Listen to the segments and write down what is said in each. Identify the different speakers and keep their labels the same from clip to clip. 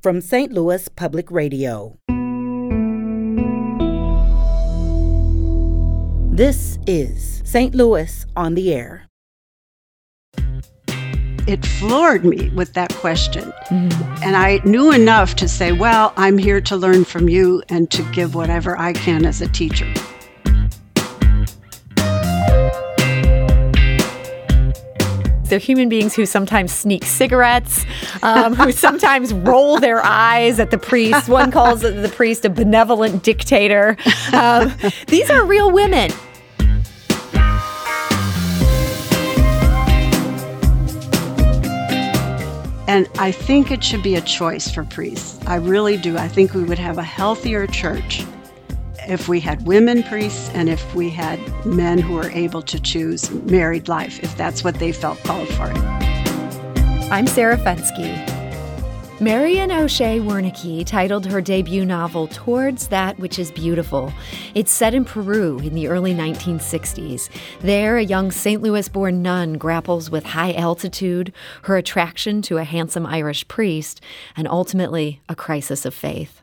Speaker 1: from St. Louis Public Radio. This is St. Louis on the Air.
Speaker 2: It floored me with that question. Mm. And I knew enough to say, well, I'm here to learn from you and to give whatever I can as a teacher.
Speaker 3: They're human beings who sometimes sneak cigarettes, um, who sometimes roll their eyes at the priest. One calls the priest a benevolent dictator. Um, these are real women.
Speaker 2: And I think it should be a choice for priests. I really do. I think we would have a healthier church if we had women priests and if we had men who were able to choose married life, if that's what they felt called for.
Speaker 3: I'm Sarah Fenske. Marian O'Shea Wernicke titled her debut novel Towards That Which Is Beautiful. It's set in Peru in the early 1960s. There, a young St. Louis born nun grapples with high altitude, her attraction to a handsome Irish priest, and ultimately a crisis of faith.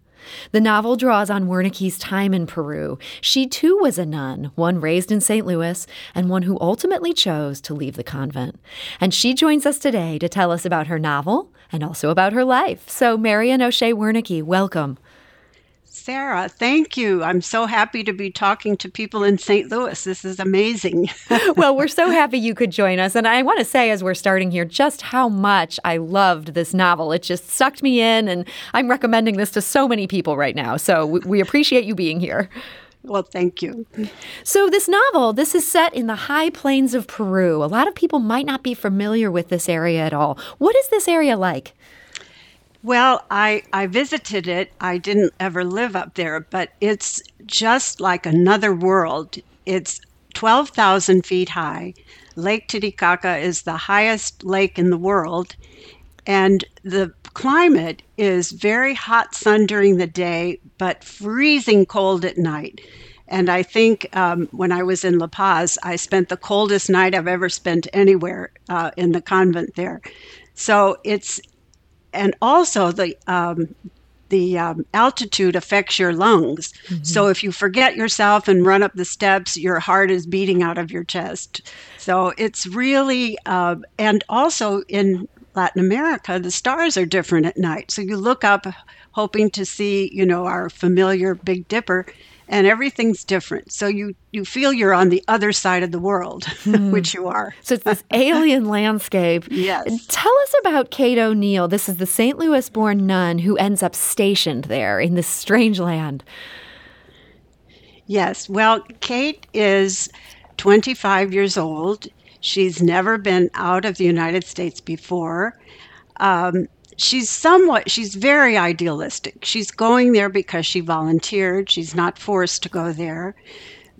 Speaker 3: The novel draws on Wernicke's time in Peru. She too was a nun, one raised in St. Louis, and one who ultimately chose to leave the convent. And she joins us today to tell us about her novel and also about her life. So, Marian O'Shea Wernicke, welcome.
Speaker 2: Sarah, thank you. I'm so happy to be talking to people in St. Louis. This is amazing.
Speaker 3: well, we're so happy you could join us. And I want to say, as we're starting here, just how much I loved this novel. It just sucked me in, and I'm recommending this to so many people right now. So we, we appreciate you being here.
Speaker 2: Well, thank you.
Speaker 3: So, this novel, this is set in the high plains of Peru. A lot of people might not be familiar with this area at all. What is this area like?
Speaker 2: Well, I, I visited it. I didn't ever live up there, but it's just like another world. It's 12,000 feet high. Lake Titicaca is the highest lake in the world. And the climate is very hot sun during the day, but freezing cold at night. And I think um, when I was in La Paz, I spent the coldest night I've ever spent anywhere uh, in the convent there. So it's and also the um, the um, altitude affects your lungs. Mm-hmm. So if you forget yourself and run up the steps, your heart is beating out of your chest. So it's really, uh, and also in Latin America, the stars are different at night. So you look up hoping to see, you know, our familiar Big Dipper, and everything's different. So you you feel you're on the other side of the world, mm. which you are.
Speaker 3: So it's this alien landscape.
Speaker 2: Yes.
Speaker 3: Tell us about Kate O'Neill. This is the St. Louis-born nun who ends up stationed there in this strange land.
Speaker 2: Yes. Well, Kate is 25 years old. She's never been out of the United States before. Um, she's somewhat she's very idealistic. She's going there because she volunteered. She's not forced to go there.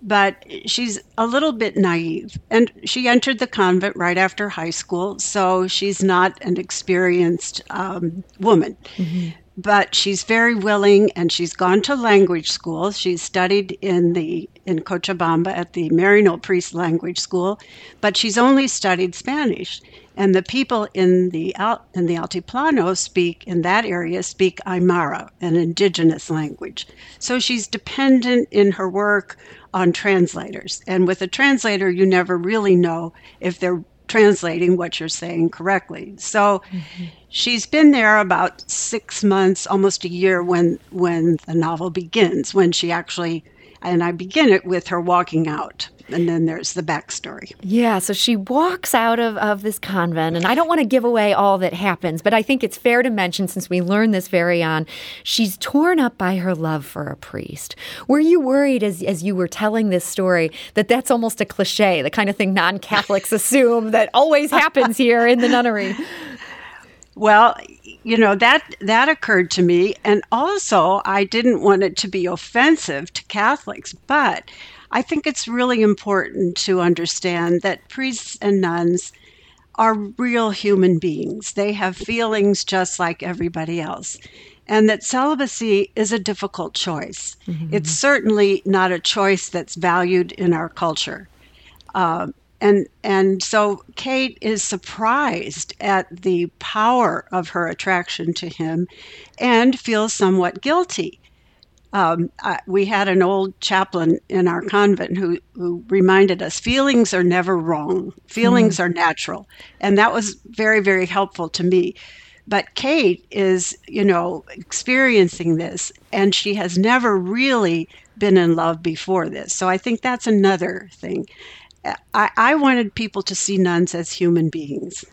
Speaker 2: But she's a little bit naive. And she entered the convent right after high school so she's not an experienced um, woman. Mm-hmm. But she's very willing and she's gone to language school she's studied in the in cochabamba at the maryknoll priest language school but she's only studied spanish and the people in the in the Altiplano speak in that area speak Aymara, an indigenous language. So she's dependent in her work on translators. And with a translator, you never really know if they're translating what you're saying correctly. So mm-hmm. she's been there about six months, almost a year when when the novel begins, when she actually and I begin it with her walking out and then there's the backstory.
Speaker 3: Yeah, so she walks out of, of this convent, and I don't want to give away all that happens, but I think it's fair to mention, since we learned this very on, she's torn up by her love for a priest. Were you worried as, as you were telling this story that that's almost a cliche, the kind of thing non Catholics assume that always happens here in the nunnery?
Speaker 2: Well, you know that that occurred to me and also I didn't want it to be offensive to Catholics, but I think it's really important to understand that priests and nuns are real human beings. They have feelings just like everybody else. And that celibacy is a difficult choice. Mm-hmm. It's certainly not a choice that's valued in our culture. Uh, and and so Kate is surprised at the power of her attraction to him, and feels somewhat guilty. Um, I, we had an old chaplain in our convent who, who reminded us feelings are never wrong, feelings mm. are natural. And that was very, very helpful to me. But Kate is, you know, experiencing this, and she has never really been in love before this. So I think that's another thing. I, I wanted people to see nuns as human beings.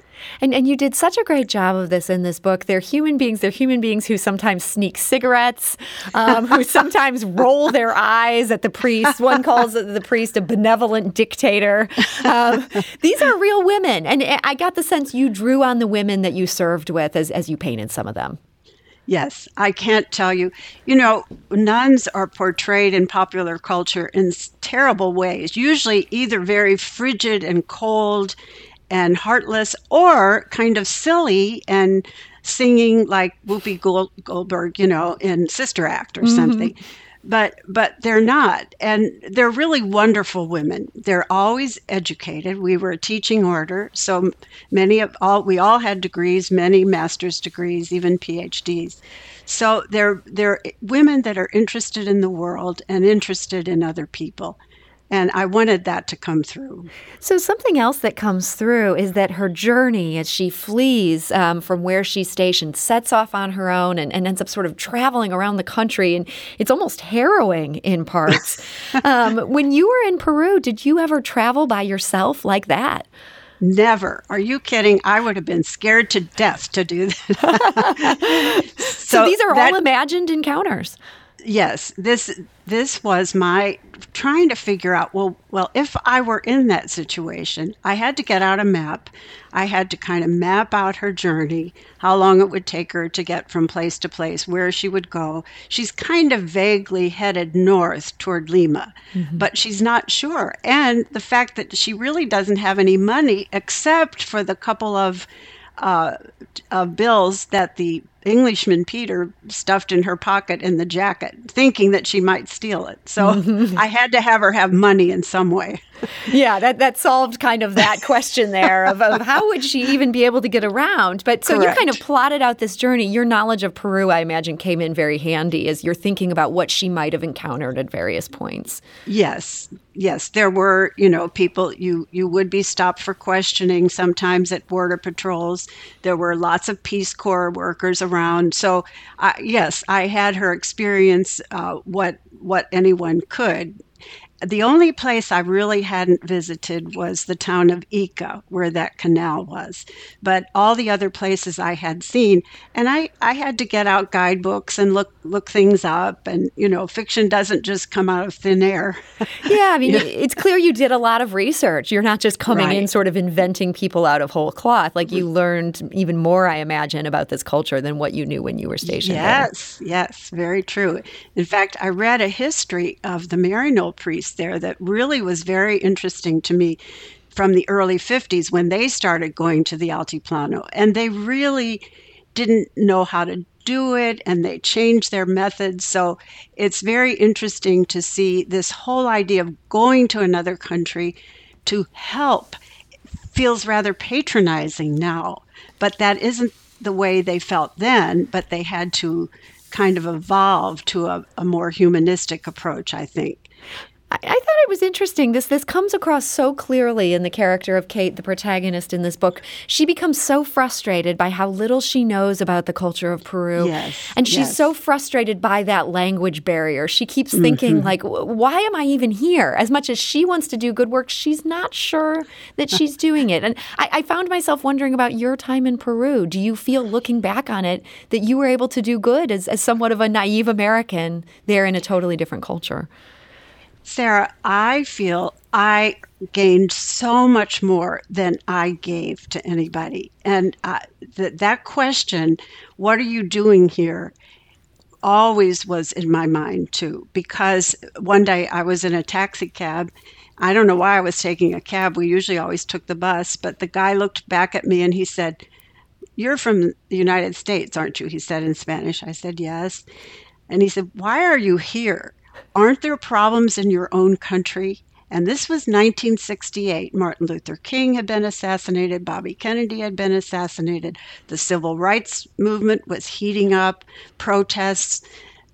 Speaker 3: And and you did such a great job of this in this book. They're human beings. They're human beings who sometimes sneak cigarettes, um, who sometimes roll their eyes at the priest. One calls the priest a benevolent dictator. Um, these are real women, and I got the sense you drew on the women that you served with as as you painted some of them.
Speaker 2: Yes, I can't tell you. You know, nuns are portrayed in popular culture in terrible ways, usually either very frigid and cold and heartless or kind of silly and singing like Whoopi Goldberg, you know, in Sister Act or mm-hmm. something but but they're not. And they're really wonderful women. They're always educated. We were a teaching order so many of all we all had degrees many master's degrees even phds so they're they're eh, women that are interested in the world and interested in other people and I wanted that to come through.
Speaker 3: So, something else that comes through is that her journey as she flees um, from where she's stationed sets off on her own and, and, ends up sort of traveling around the country. And it's almost harrowing in parts. um, when you were in Peru, did you ever travel by yourself like that?
Speaker 2: Never. Are you kidding? I would have been scared to death to do that.
Speaker 3: so, so, these are that, all imagined encounters
Speaker 2: yes, this this was my trying to figure out well well if I were in that situation, I had to get out a map. I had to kind of map out her journey, how long it would take her to get from place to place, where she would go. She's kind of vaguely headed north toward Lima, mm-hmm. but she's not sure. And the fact that she really doesn't have any money except for the couple of uh, uh, bills that the Englishman Peter stuffed in her pocket in the jacket, thinking that she might steal it. So I had to have her have money in some way.
Speaker 3: yeah, that, that solved kind of that question there of, of, how would she even be able to get around. But so Correct. you kind of plotted out this journey. Your knowledge of Peru, I imagine, came in very handy as you're thinking about what she might have encountered at various points.
Speaker 2: Yes, yes, there were, you know, people you you would be stopped for questioning sometimes at border patrols. There were lots of Peace Corps workers around. So, uh, yes, I had her experience uh, what what anyone could the only place I really hadn't visited was the town of Ica, where that canal was. But all the other places I had seen, and I, I had to get out guidebooks and look look things up. And you know, fiction doesn't just come out of thin air.
Speaker 3: yeah, I mean, yeah. it's clear you did a lot of research. You're not just coming right. in sort of inventing people out of whole cloth. Like you mm. learned even more, I imagine, about this culture than what you knew when you were stationed
Speaker 2: yes,
Speaker 3: there.
Speaker 2: Yes, yes, very true. In fact, I read a history of the Maryknoll priests there that really was very interesting to me from the early 50s when they started going to the Altiplano. And they really didn't know how to do it and they changed their methods. So it's very interesting to see this whole idea of going to another country to help feels rather patronizing now. But that isn't the way they felt then, but they had to kind of evolve to a, a more humanistic approach, I think.
Speaker 3: I, I, thought it was interesting. This this comes across so clearly in the character of Kate, the protagonist in this book. She becomes so frustrated by how little she knows about the culture of Peru,
Speaker 2: yes,
Speaker 3: and she's
Speaker 2: yes.
Speaker 3: so frustrated by that language barrier. She keeps thinking mm-hmm. like, "Why am I even here?" As much as she wants to do good work, she's not sure that she's doing it. And I, I found myself wondering about your time in Peru. Do you feel, looking back on it, that you were able to do good as, as somewhat of a naive American there in a totally different culture?
Speaker 2: Sarah, I feel I gained so much more than I gave to anybody. And uh, th- that question, what are you doing here? always was in my mind too because one day I was in a taxi cab I don't know why I was taking a cab. We usually always took the bus, but the guy looked back at me and he said, You're from the United States, aren't you? He said in Spanish. I said, Yes. And he said, Why are you here? Aren't there problems in your own country? And this was 1968. Martin Luther King had been assassinated, Bobby Kennedy had been assassinated, the civil rights movement was heating up, protests,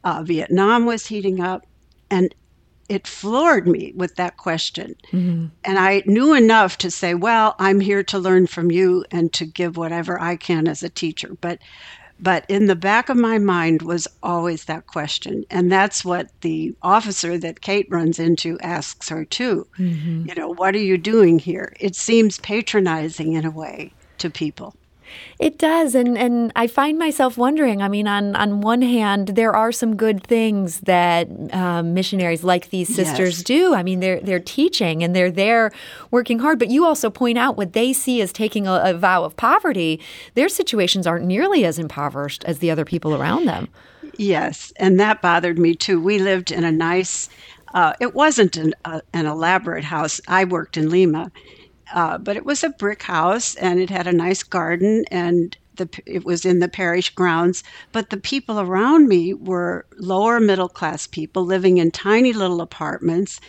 Speaker 2: uh, Vietnam was heating up. And it floored me with that question. Mm-hmm. And I knew enough to say, well, I'm here to learn from you and to give whatever I can as a teacher. But but in the back of my mind was always that question. And that's what the officer that Kate runs into asks her too. Mm-hmm. You know, what are you doing here? It seems patronizing in a way to people.
Speaker 3: It does, and and I find myself wondering. I mean, on on one hand, there are some good things that um, missionaries like these sisters yes. do. I mean, they're they're teaching and they're there working hard. But you also point out what they see as taking a, a vow of poverty. Their situations aren't nearly as impoverished as the other people around them.
Speaker 2: Yes, and that bothered me too. We lived in a nice. Uh, it wasn't an, uh, an elaborate house. I worked in Lima, uh, but it was a brick house and it had a nice garden and the, it was in the parish grounds. But the people around me were lower middle class people living in tiny little apartments.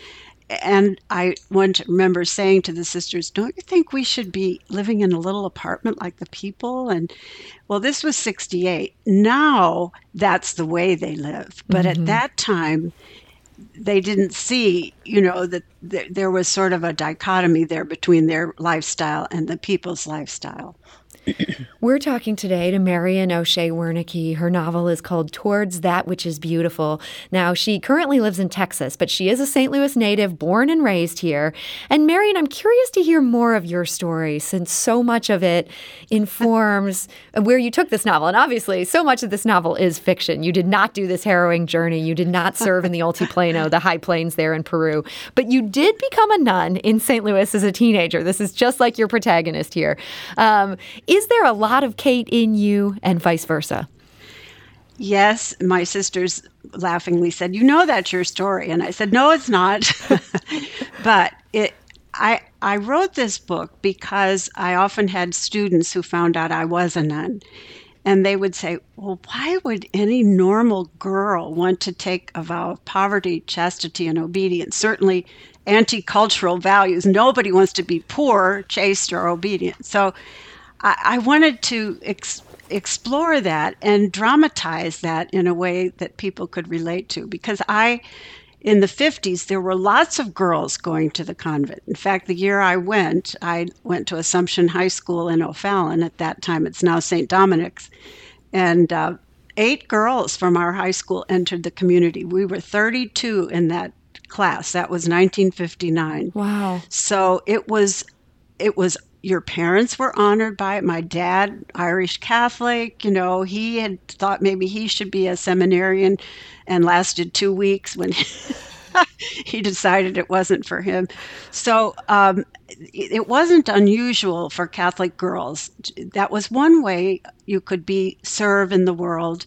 Speaker 2: And I once remember saying to the sisters, Don't you think we should be living in a little apartment like the people? And well, this was 68. Now that's the way they live. But mm-hmm. at that time, they didn't see, you know, that th- there was sort of a dichotomy there between their lifestyle and the people's lifestyle.
Speaker 3: We're talking today to Marian O'Shea Wernicke. Her novel is called Towards That Which Is Beautiful. Now, she currently lives in Texas, but she is a St. Louis native, born and raised here. And Marian, I'm curious to hear more of your story since so much of it informs where you took this novel. And obviously, so much of this novel is fiction. You did not do this harrowing journey. You did not serve in the Altiplano, the high plains there in Peru. But you did become a nun in St. Louis as a teenager. This is just like your protagonist here. Um, is there a lot of Kate in you and vice versa?
Speaker 2: Yes, my sisters laughingly said, "You know that's your story." And I said, "No, it's not." but it I I wrote this book because I often had students who found out I was a nun. And they would say, Well, why would any normal girl want to take a vow of poverty, chastity, and obedience? Certainly anti cultural values. Nobody wants to be poor, chaste, or obedient. So I, I wanted to ex- explore that and dramatize that in a way that people could relate to because I in the 50s, there were lots of girls going to the convent. In fact, the year I went, I went to Assumption High School in O'Fallon. At that time, it's now St. Dominic's. And uh, eight girls from our high school entered the community. We were 32 in that class. That was 1959.
Speaker 3: Wow.
Speaker 2: So it was it was your parents were honored by it. My dad, Irish Catholic, you know, he had thought maybe he should be a seminarian and lasted two weeks when he decided it wasn't for him. So um, it wasn't unusual for Catholic girls. That was one way you could be serve in the world.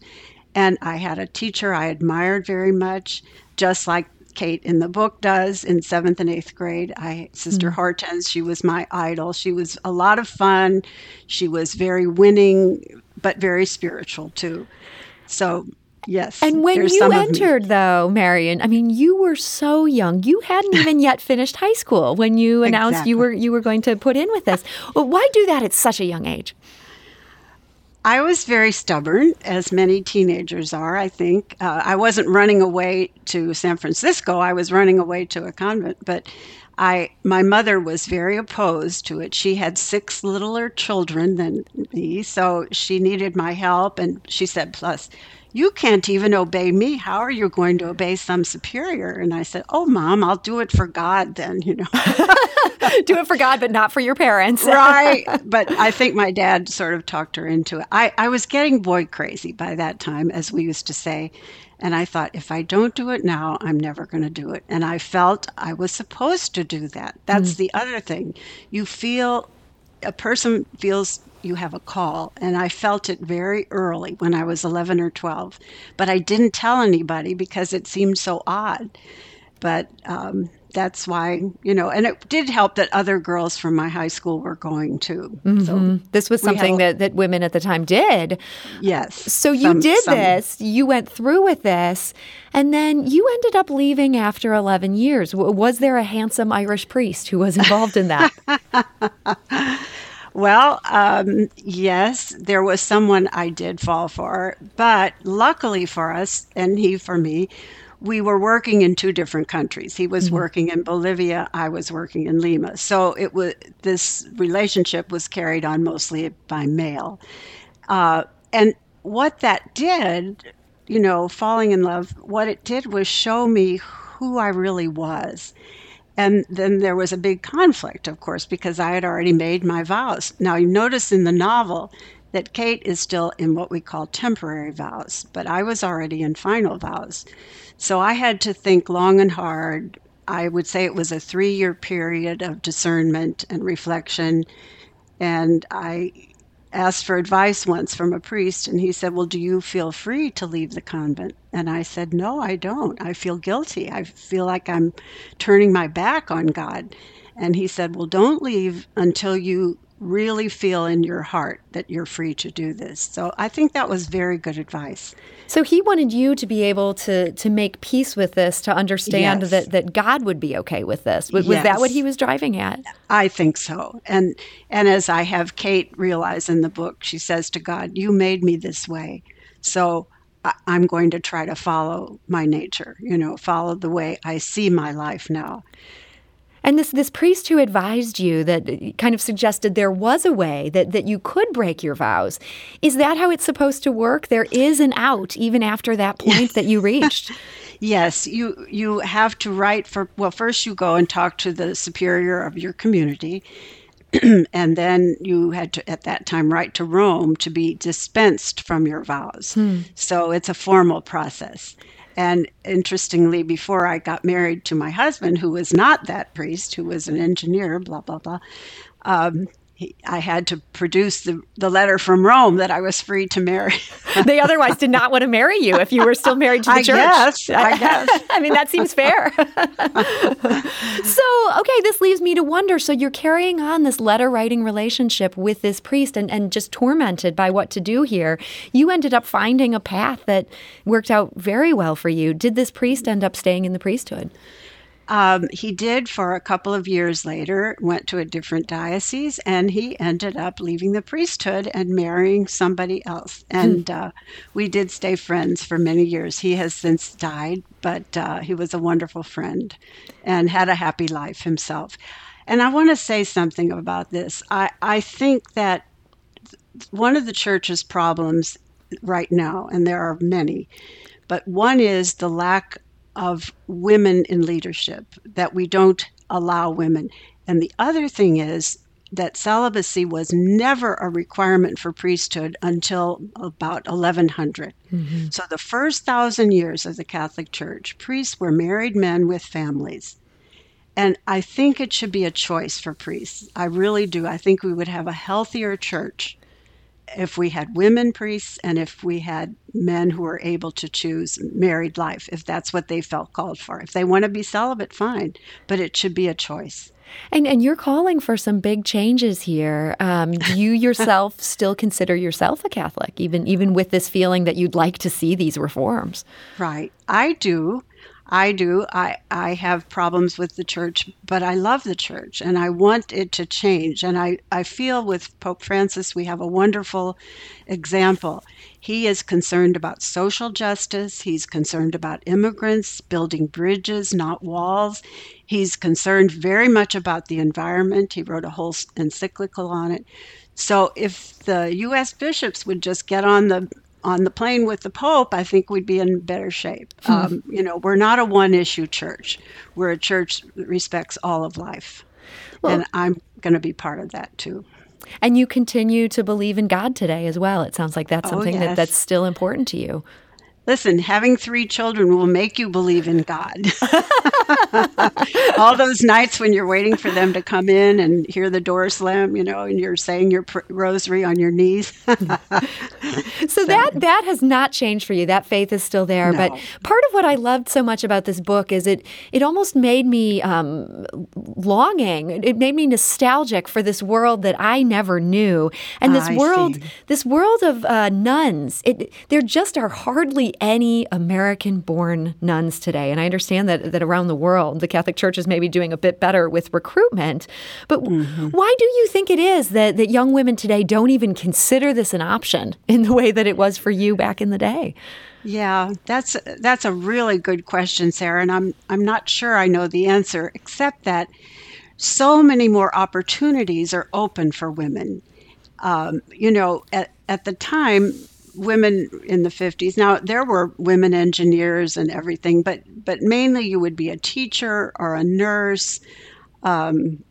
Speaker 2: And I had a teacher I admired very much, just like Kate in the book does in seventh and eighth grade. I Sister mm. Hortense, she was my idol. She was a lot of fun. She was very winning, but very spiritual too. So Yes.
Speaker 3: And when you entered, though, Marian, I mean, you were so young. You hadn't even yet finished high school when you announced exactly. you were you were going to put in with this. Well, why do that at such a young age?
Speaker 2: I was very stubborn, as many teenagers are, I think. Uh, I wasn't running away to San Francisco, I was running away to a convent, but I my mother was very opposed to it. She had six littler children than me, so she needed my help and she said plus you can't even obey me. How are you going to obey some superior? And I said, Oh, mom, I'll do it for God then, you know.
Speaker 3: do it for God, but not for your parents.
Speaker 2: right. But I think my dad sort of talked her into it. I, I was getting boy crazy by that time, as we used to say. And I thought, if I don't do it now, I'm never going to do it. And I felt I was supposed to do that. That's mm. the other thing. You feel, a person feels you have a call. And I felt it very early when I was 11 or 12. But I didn't tell anybody because it seemed so odd. But um, that's why you know and it did help that other girls from my high school were going too.
Speaker 3: Mm-hmm. so this was something that, that women at the time did.
Speaker 2: Yes
Speaker 3: so you some, did some. this. You went through with this. And then you ended up leaving after 11 years. Was there a handsome irish priest who was involved in that?
Speaker 2: Well, um, yes, there was someone I did fall for, but luckily for us, and he for me, we were working in two different countries. He was mm-hmm. working in Bolivia, I was working in Lima. So it was this relationship was carried on mostly by mail. Uh, and what that did, you know, falling in love, what it did was show me who I really was. And then there was a big conflict, of course, because I had already made my vows. Now, you notice in the novel that Kate is still in what we call temporary vows, but I was already in final vows. So I had to think long and hard. I would say it was a three year period of discernment and reflection. And I asked for advice once from a priest, and he said, Well, do you feel free to leave the convent? And I said, No, I don't. I feel guilty. I feel like I'm turning my back on God. And he said, Well, don't leave until you really feel in your heart that you're free to do this. So I think that was very good advice.
Speaker 3: So he wanted you to be able to to make peace with this, to understand
Speaker 2: yes.
Speaker 3: that that God would be okay with this. Was, yes. that what he was driving at?
Speaker 2: I think so. And and as I have Kate realize in the book, she says to God, "You made me this way." So I'm going to try to follow my nature, you know, follow the way I see my life now.
Speaker 3: And this this priest who advised you that kind of suggested there was a way that, that you could break your vows. Is that how it's supposed to work? There is an out even after that point that you reached.
Speaker 2: yes, you you have to write for well first you go and talk to the superior of your community. and then you had to at that time write to Rome to be dispensed from your vows. Hmm. So it's a formal process. And interestingly, before I got married to my husband, who was not that priest, who was an engineer, blah, blah, blah, um, he, I had to produce the, the letter from Rome that I was free to marry.
Speaker 3: they otherwise did not want to marry you if you were still married to the
Speaker 2: I
Speaker 3: church.
Speaker 2: Guess, I guess.
Speaker 3: I mean, that seems fair. so, okay, this leaves me to wonder. So, you're carrying on this letter writing relationship with this priest and, and just tormented by what to do here. You ended up finding a path that worked out very well for you. Did this priest end up staying in the priesthood?
Speaker 2: Um, he did for a couple of years later, went to a different diocese, and he ended up leaving the priesthood and marrying somebody else. Hmm. And uh, we did stay friends for many years. He has since died, but uh, he was a wonderful friend and had a happy life himself. And I want to say something about this. I, I think that one of the church's problems right now, and there are many, but one is the lack of women in leadership, that we don't allow women. And the other thing is that celibacy was never a requirement for priesthood until about 1100. Mm-hmm. So, the first thousand years of the Catholic Church, priests were married men with families. And I think it should be a choice for priests. I really do. I think we would have a healthier church if we had women priests and if we had men who were able to choose married life, if that's what they felt called for. If they want to be celibate, fine, but it should be a choice.
Speaker 3: And and you're calling for some big changes here. Um, you yourself still consider yourself a Catholic, even even with this feeling that you'd like to see these reforms.
Speaker 2: Right, I do. I do. I, I have problems with the church, but I love the church and I want it to change. And I, I feel with Pope Francis, we have a wonderful example. He is concerned about social justice, he's concerned about immigrants, building bridges, not walls. He's concerned very much about the environment. He wrote a whole encyclical on it. So if the U.S. bishops would just get on the on the plane with the Pope, I think we'd be in better shape. Hmm. Um, you know, we're not a one issue church, we're a church that respects all of life. Well, and I'm going to be part of that too.
Speaker 3: And you continue to believe in God today as well. It sounds like that's
Speaker 2: oh,
Speaker 3: something
Speaker 2: yes.
Speaker 3: that, that's still important to you.
Speaker 2: Listen, having three children will make you believe in God. All those nights when you're waiting for them to come in and hear the door slam, you know, and you're saying your pr- rosary on your knees.
Speaker 3: so, so, that that has not changed for you. That faith is still there.
Speaker 2: No.
Speaker 3: But part of what I loved so much about this book is it it almost made me um, longing. It made me nostalgic for this world that I never knew, and this
Speaker 2: I
Speaker 3: world,
Speaker 2: see.
Speaker 3: this world of uh, nuns. It there just are hardly any American-born nuns today, and I understand that that around the world, the Catholic Church is maybe doing a bit better with recruitment. But
Speaker 2: Mm-hmm.
Speaker 3: why do you think it is that that young women today don't even consider this an option in the way that it was for you back in the day?
Speaker 2: Yeah, that's that's a really good question, Sarah, and I'm I'm not sure I know the answer, except that so many more opportunities are open for women. Um, you know, at at the time, women in the 50s. Now there were women engineers and everything, but but mainly you would be a teacher or a nurse, um,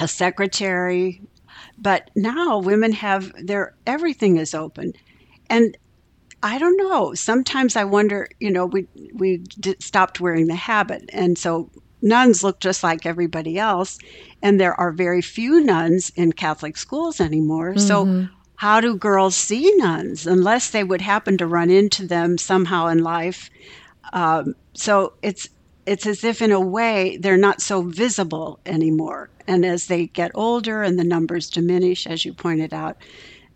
Speaker 2: a secretary. But now women have their everything is open, and I don't know. Sometimes I wonder. You know, we we stopped wearing the habit, and so nuns look just like everybody else, and there are very few nuns in Catholic schools anymore. So how do girls see nuns unless they would happen to run into them somehow in life? Um, so it's it's as if in a way they're not so visible anymore. And as they get older and the numbers diminish, as you pointed out,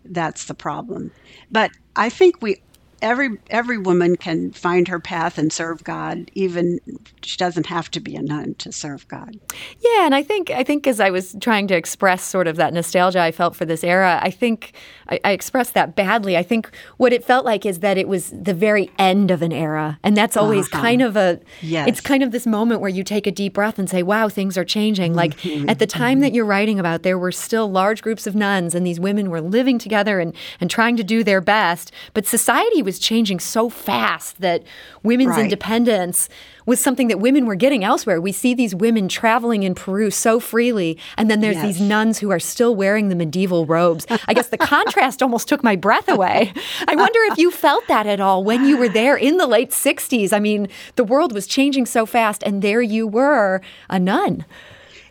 Speaker 2: that's the problem. But I think we every every woman can find her path and serve God. Even she doesn't have to be a nun to serve God.
Speaker 3: Yeah, and I think I think as I was trying to express sort of that nostalgia I felt for this era, I think I, I expressed that badly. I think what it felt like is that it was the very end of an era, and that's always
Speaker 2: Uh-huh.
Speaker 3: kind of a
Speaker 2: Yes.
Speaker 3: it's kind of this moment where you take a deep breath and say, "Wow, things are changing." Like
Speaker 2: Mm-hmm.
Speaker 3: at the time that you're writing about, there were still large groups of nuns, and these women were living together and and trying to do their best, but society was changing so fast that women's
Speaker 2: Right.
Speaker 3: independence was something that women were getting elsewhere. We see these women traveling in Peru so freely, and then there's
Speaker 2: Yes.
Speaker 3: these nuns who are still wearing the medieval robes. I guess the contrast almost took my breath away. I wonder if you felt that at all when you were there in the late 60s. I mean, the world was changing so fast, and there you were, a nun.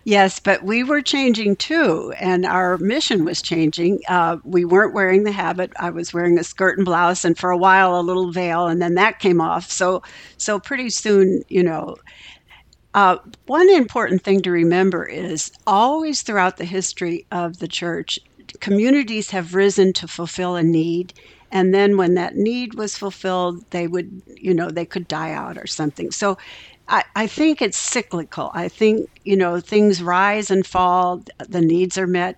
Speaker 2: Yes, but we were changing too, and our mission was changing. Uh, we weren't wearing the habit. I was wearing a skirt and blouse, and for a while a little veil, and then that came off. So, so pretty soon, you know. Uh, one important thing to remember is always throughout the history of the church, communities have risen to fulfill a need, and then when that need was fulfilled, they would, you know, they could die out or something. So I, think it's cyclical. I think, you know, things rise and fall, the needs are met.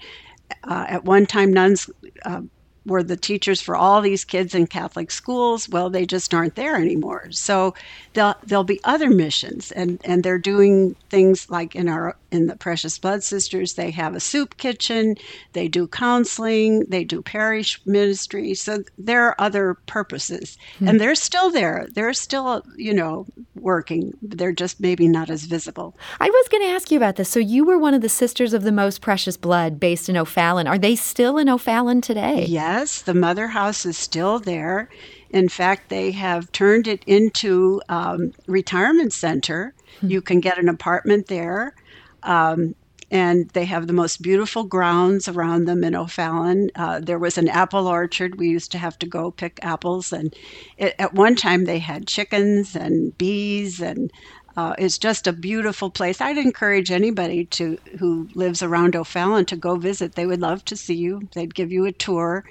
Speaker 2: Uh, at one time, nuns uh, were the teachers for all these kids in Catholic schools. Well, they just aren't there anymore. So there'll, there'll be other missions, and, and they're doing things like in our in the Precious Blood Sisters, they have a soup kitchen, they do counseling, they do parish ministry. So there are other purposes, hmm. and they're still there. They're still, you know, working. They're just maybe not as visible.
Speaker 3: I was going to ask you about this. So you were one of the Sisters of the Most Precious Blood based in O'Fallon. Are they still in O'Fallon today?
Speaker 2: Yes, the mother house is still there. In fact, they have turned it into um, retirement center. You can get an apartment there, um, and they have the most beautiful grounds around them in O'Fallon. Uh, there was an apple orchard. We used to have to go pick apples, and it, at one time they had chickens and bees and. Uh, it's just a beautiful place. I'd encourage anybody to who lives around O'Fallon to go visit. They would love to see you. They'd give you a tour.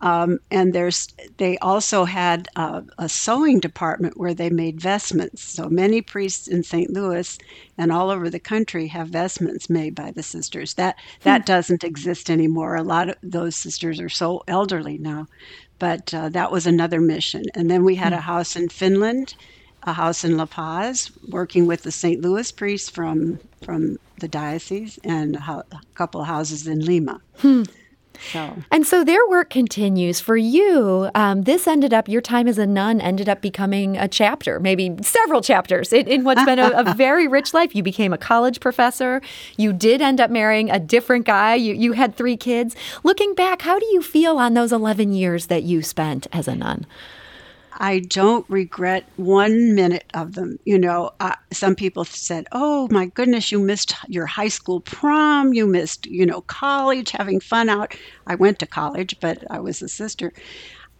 Speaker 2: Um, and there's they also had uh, a sewing department where they made vestments. So many priests in St. Louis and all over the country have vestments made by the sisters. That that doesn't exist anymore. A lot of those sisters are so elderly now, but uh, that was another mission. And then we had a house in Finland, a house in La Paz, working with the St. Louis priests from from the diocese, and a, ho- a couple of houses in Lima. So.
Speaker 3: And so their work continues. For you, um, this ended up, your time as a nun ended up becoming a chapter, maybe several chapters in, in what's been a, a very rich life. You became a college professor. You did end up marrying a different guy. You, you had three kids. Looking back, how do you feel on those 11 years that you spent as a nun?
Speaker 2: I don't regret one minute of them. You know, uh, some people said, "Oh my goodness, you missed your high school prom. You missed, you know, college, having fun out." I went to college, but I was a sister.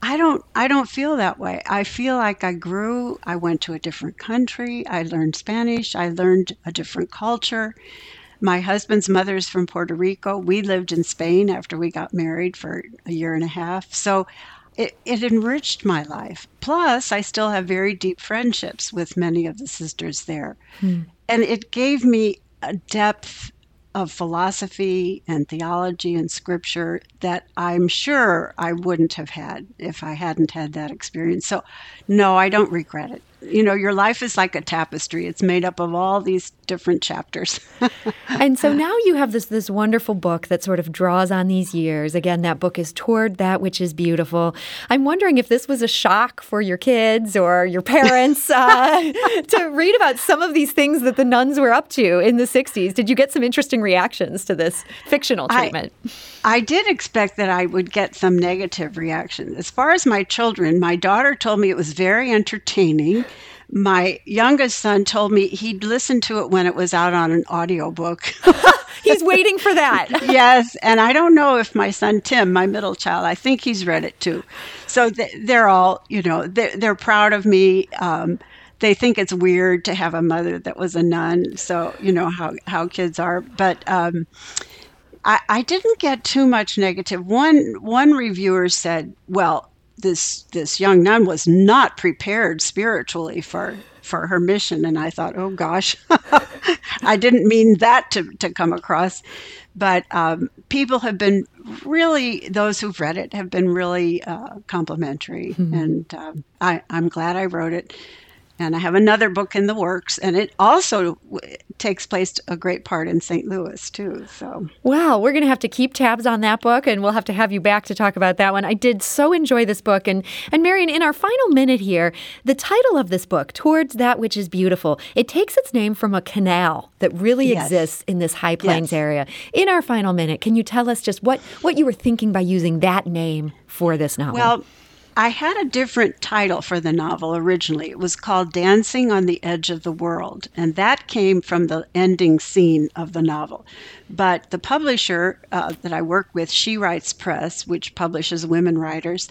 Speaker 2: I don't I don't feel that way. I feel like I grew. I went to a different country. I learned Spanish. I learned a different culture. My husband's mother is from Puerto Rico. We lived in Spain after we got married for a year and a half. So it, it enriched my life. Plus, I still have very deep friendships with many of the sisters there. Hmm. And it gave me a depth of philosophy and theology and scripture that I'm sure I wouldn't have had if I hadn't had that experience. So, no, I don't regret it you know, your life is like a tapestry. It's made up of all these different chapters.
Speaker 3: and so now you have this this wonderful book that sort of draws on these years. Again, that book is Toward That Which is Beautiful. I'm wondering if this was a shock for your kids or your parents uh, to read about some of these things that the nuns were up to in the 60s. Did you get some interesting reactions to this fictional treatment?
Speaker 2: I, I did expect that I would get some negative reaction. As far as my children, my daughter told me it was very entertaining my youngest son told me he'd listened to it when it was out on an audiobook.
Speaker 3: he's waiting for that.
Speaker 2: yes, and I don't know if my son Tim, my middle child, I think he's read it too. So they're all, you know, they're, they're proud of me. Um, they think it's weird to have a mother that was a nun. So you know how how kids are, but. Um, I, I didn't get too much negative. One one reviewer said, "Well, this this young nun was not prepared spiritually for for her mission. And i thought oh gosh i didn't mean that to, to come across. But um, people have been really those who've read it have been really uh, complimentary. Mm-hmm. and um, I, i'm glad i wrote it and I have another book in the works, and it also w- takes place a great part in St. Louis too. So
Speaker 3: wow, we're going to have to keep tabs on that book, and we'll have to have you back to talk about that one. I did so enjoy this book, and and Marian, in our final minute here, the title of this book, "Towards That Which Is Beautiful," it takes its name from a canal that really yes. exists in this High Plains yes. area. In our final minute, can you tell us just what what you were thinking by using that name for this novel?
Speaker 2: Well I had a different title for the novel originally. It was called Dancing on the Edge of the World, and that came from the ending scene of the novel. But the publisher uh, that I work with, She Writes Press, which publishes women writers,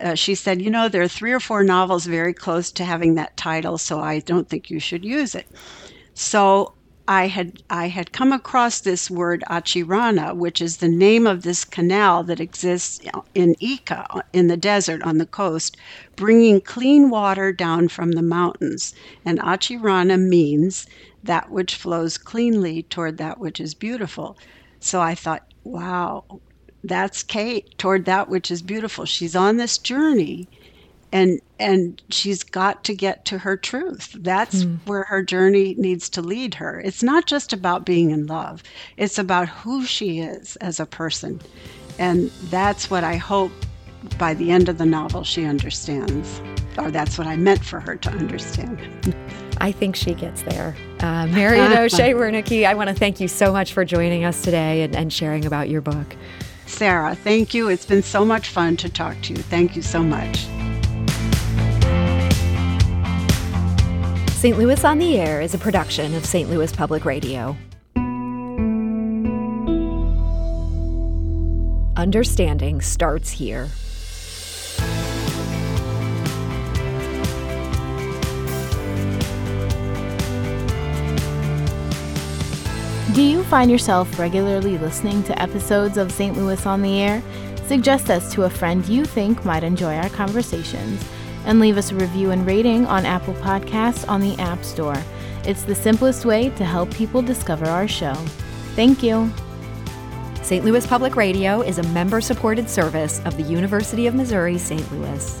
Speaker 2: uh, she said, You know, there are three or four novels very close to having that title, so I don't think you should use it. So I had I had come across this word Achirana, which is the name of this canal that exists in Ica in the desert on the coast, bringing clean water down from the mountains. And Achirana means that which flows cleanly toward that which is beautiful. So I thought, wow, that's Kate toward that which is beautiful. She's on this journey and and she's got to get to her truth that's mm. where her journey needs to lead her it's not just about being in love it's about who she is as a person and that's what i hope by the end of the novel she understands or that's what i meant for her to understand
Speaker 3: I think she gets there. Uh, Marian O'Shea Wernicke, I want to thank you so much for joining us today and, and sharing about your book.
Speaker 2: Sarah, thank you. It's been so much fun to talk to you. Thank you so much.
Speaker 3: St. Louis on the Air is a production of St. Louis Public Radio. Understanding starts here.
Speaker 4: Do you find yourself regularly listening to episodes of St. Louis on the Air? Suggest us to a friend you think might enjoy our conversations and leave us a review and rating on Apple Podcasts on the App Store. It's the simplest way to help people discover our show. Thank you.
Speaker 3: St. Louis Public Radio is a member supported service of the University of Missouri St. Louis.